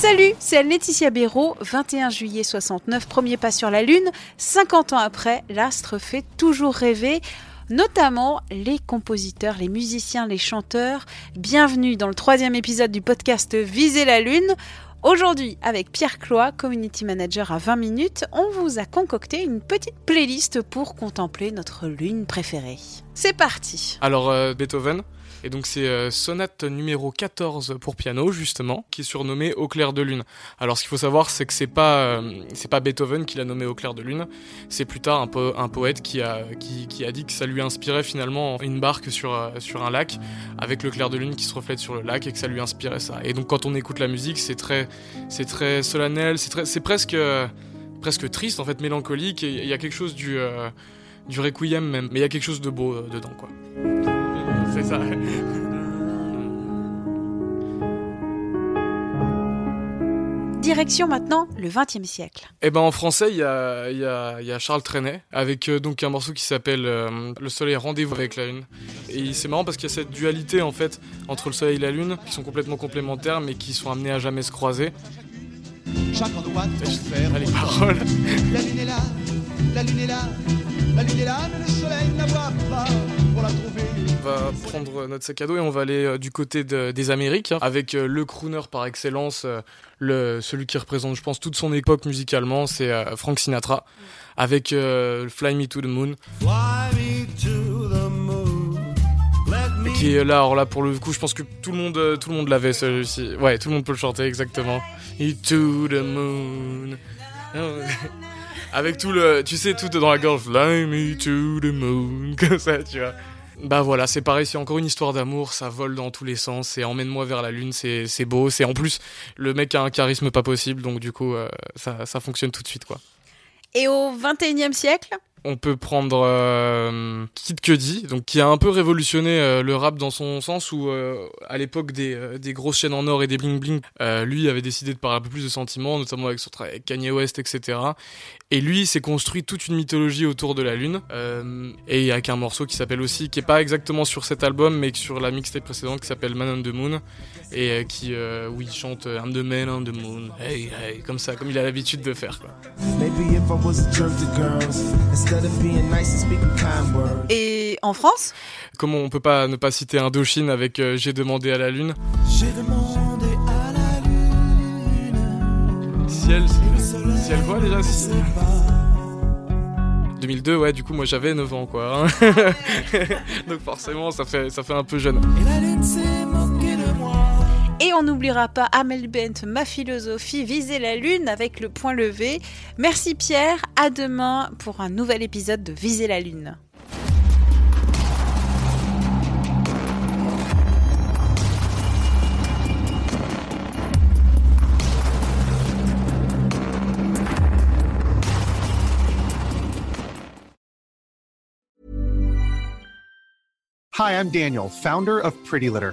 Salut, c'est Laetitia Béraud, 21 juillet 69, premier pas sur la Lune. 50 ans après, l'astre fait toujours rêver, notamment les compositeurs, les musiciens, les chanteurs. Bienvenue dans le troisième épisode du podcast Viser la Lune. Aujourd'hui, avec Pierre Cloy, Community Manager à 20 minutes, on vous a concocté une petite playlist pour contempler notre lune préférée. C'est parti Alors euh, Beethoven, et donc c'est euh, sonate numéro 14 pour piano justement, qui est surnommée Au clair de lune. Alors ce qu'il faut savoir c'est que c'est pas euh, c'est pas Beethoven qui l'a nommé Au clair de lune, c'est plus tard un, po- un poète qui a qui, a dit que ça lui inspirait finalement une barque sur euh, sur un lac avec le clair de lune qui se reflète sur le lac et que ça lui inspirait ça. Et donc quand on écoute la musique, c'est très c'est très solennel, c'est très c'est presque presque triste en fait, mélancolique et il y a quelque chose du du requiem même, mais il y a quelque chose de beau dedans quoi. C'est ça. Direction maintenant le 20e siècle. Et ben en français, il y a, il y, a, il y a Charles Trenet avec euh, donc un morceau qui s'appelle euh, Le Soleil rendez-vous avec la Lune. Et c'est marrant parce qu'il y a cette dualité en fait entre le Soleil et la Lune qui sont complètement complémentaires mais qui sont amenés à jamais se croiser. Chaque endroit de ton faire les paroles. La lune est là, la lune est là, la lune est là, mais le soleil ne la voit pas va prendre notre sac à dos et on va aller euh, du côté de- des Amériques hein, avec euh, le crooner par excellence, euh, le, celui qui représente, je pense, toute son époque musicalement, c'est euh, Frank Sinatra. Avec euh, Fly Me to the Moon. Fly me to the moon, me qui est là alors là pour le coup je pense que tout le monde tout le monde l'avait celui-ci. Ouais tout le monde peut le chanter exactement. Et to the moon. Avec tout le tu sais tout dans la gorge. Fly me to the moon comme ça tu vois bah voilà c'est pareil c'est encore une histoire d'amour ça vole dans tous les sens et emmène-moi vers la lune c'est c'est beau c'est en plus le mec a un charisme pas possible donc du coup euh, ça ça fonctionne tout de suite quoi. Et au 21e siècle on peut prendre euh, Kid Cudi, donc qui a un peu révolutionné euh, le rap dans son sens où euh, à l'époque des, des grosses chaînes en or et des bling bling, lui avait décidé de parler un peu plus de sentiments, notamment avec son travail avec Kanye West, etc. Et lui s'est construit toute une mythologie autour de la lune, et il y a qu'un morceau qui s'appelle aussi, qui est pas exactement sur cet album, mais sur la mixtape précédente qui s'appelle Man on the Moon, et qui, où il chante I'm the man on the moon, hey hey, comme ça, comme il a l'habitude de faire. Et en France? Comment on peut pas ne pas citer Indochine avec euh, J'ai demandé à la lune? J'ai demandé à la lune. Ciel, ciel quoi déjà Je sais pas. 2002, ouais, du coup, moi j'avais 9 ans, quoi. hein. Donc forcément, ça fait, ça fait un peu jeune. Et la lune Et on n'oubliera pas Amel Bent, ma philosophie, viser la lune avec le point levé. Merci Pierre, à demain pour un nouvel épisode de Viser la lune. Hi, I'm Daniel, founder of Pretty Litter.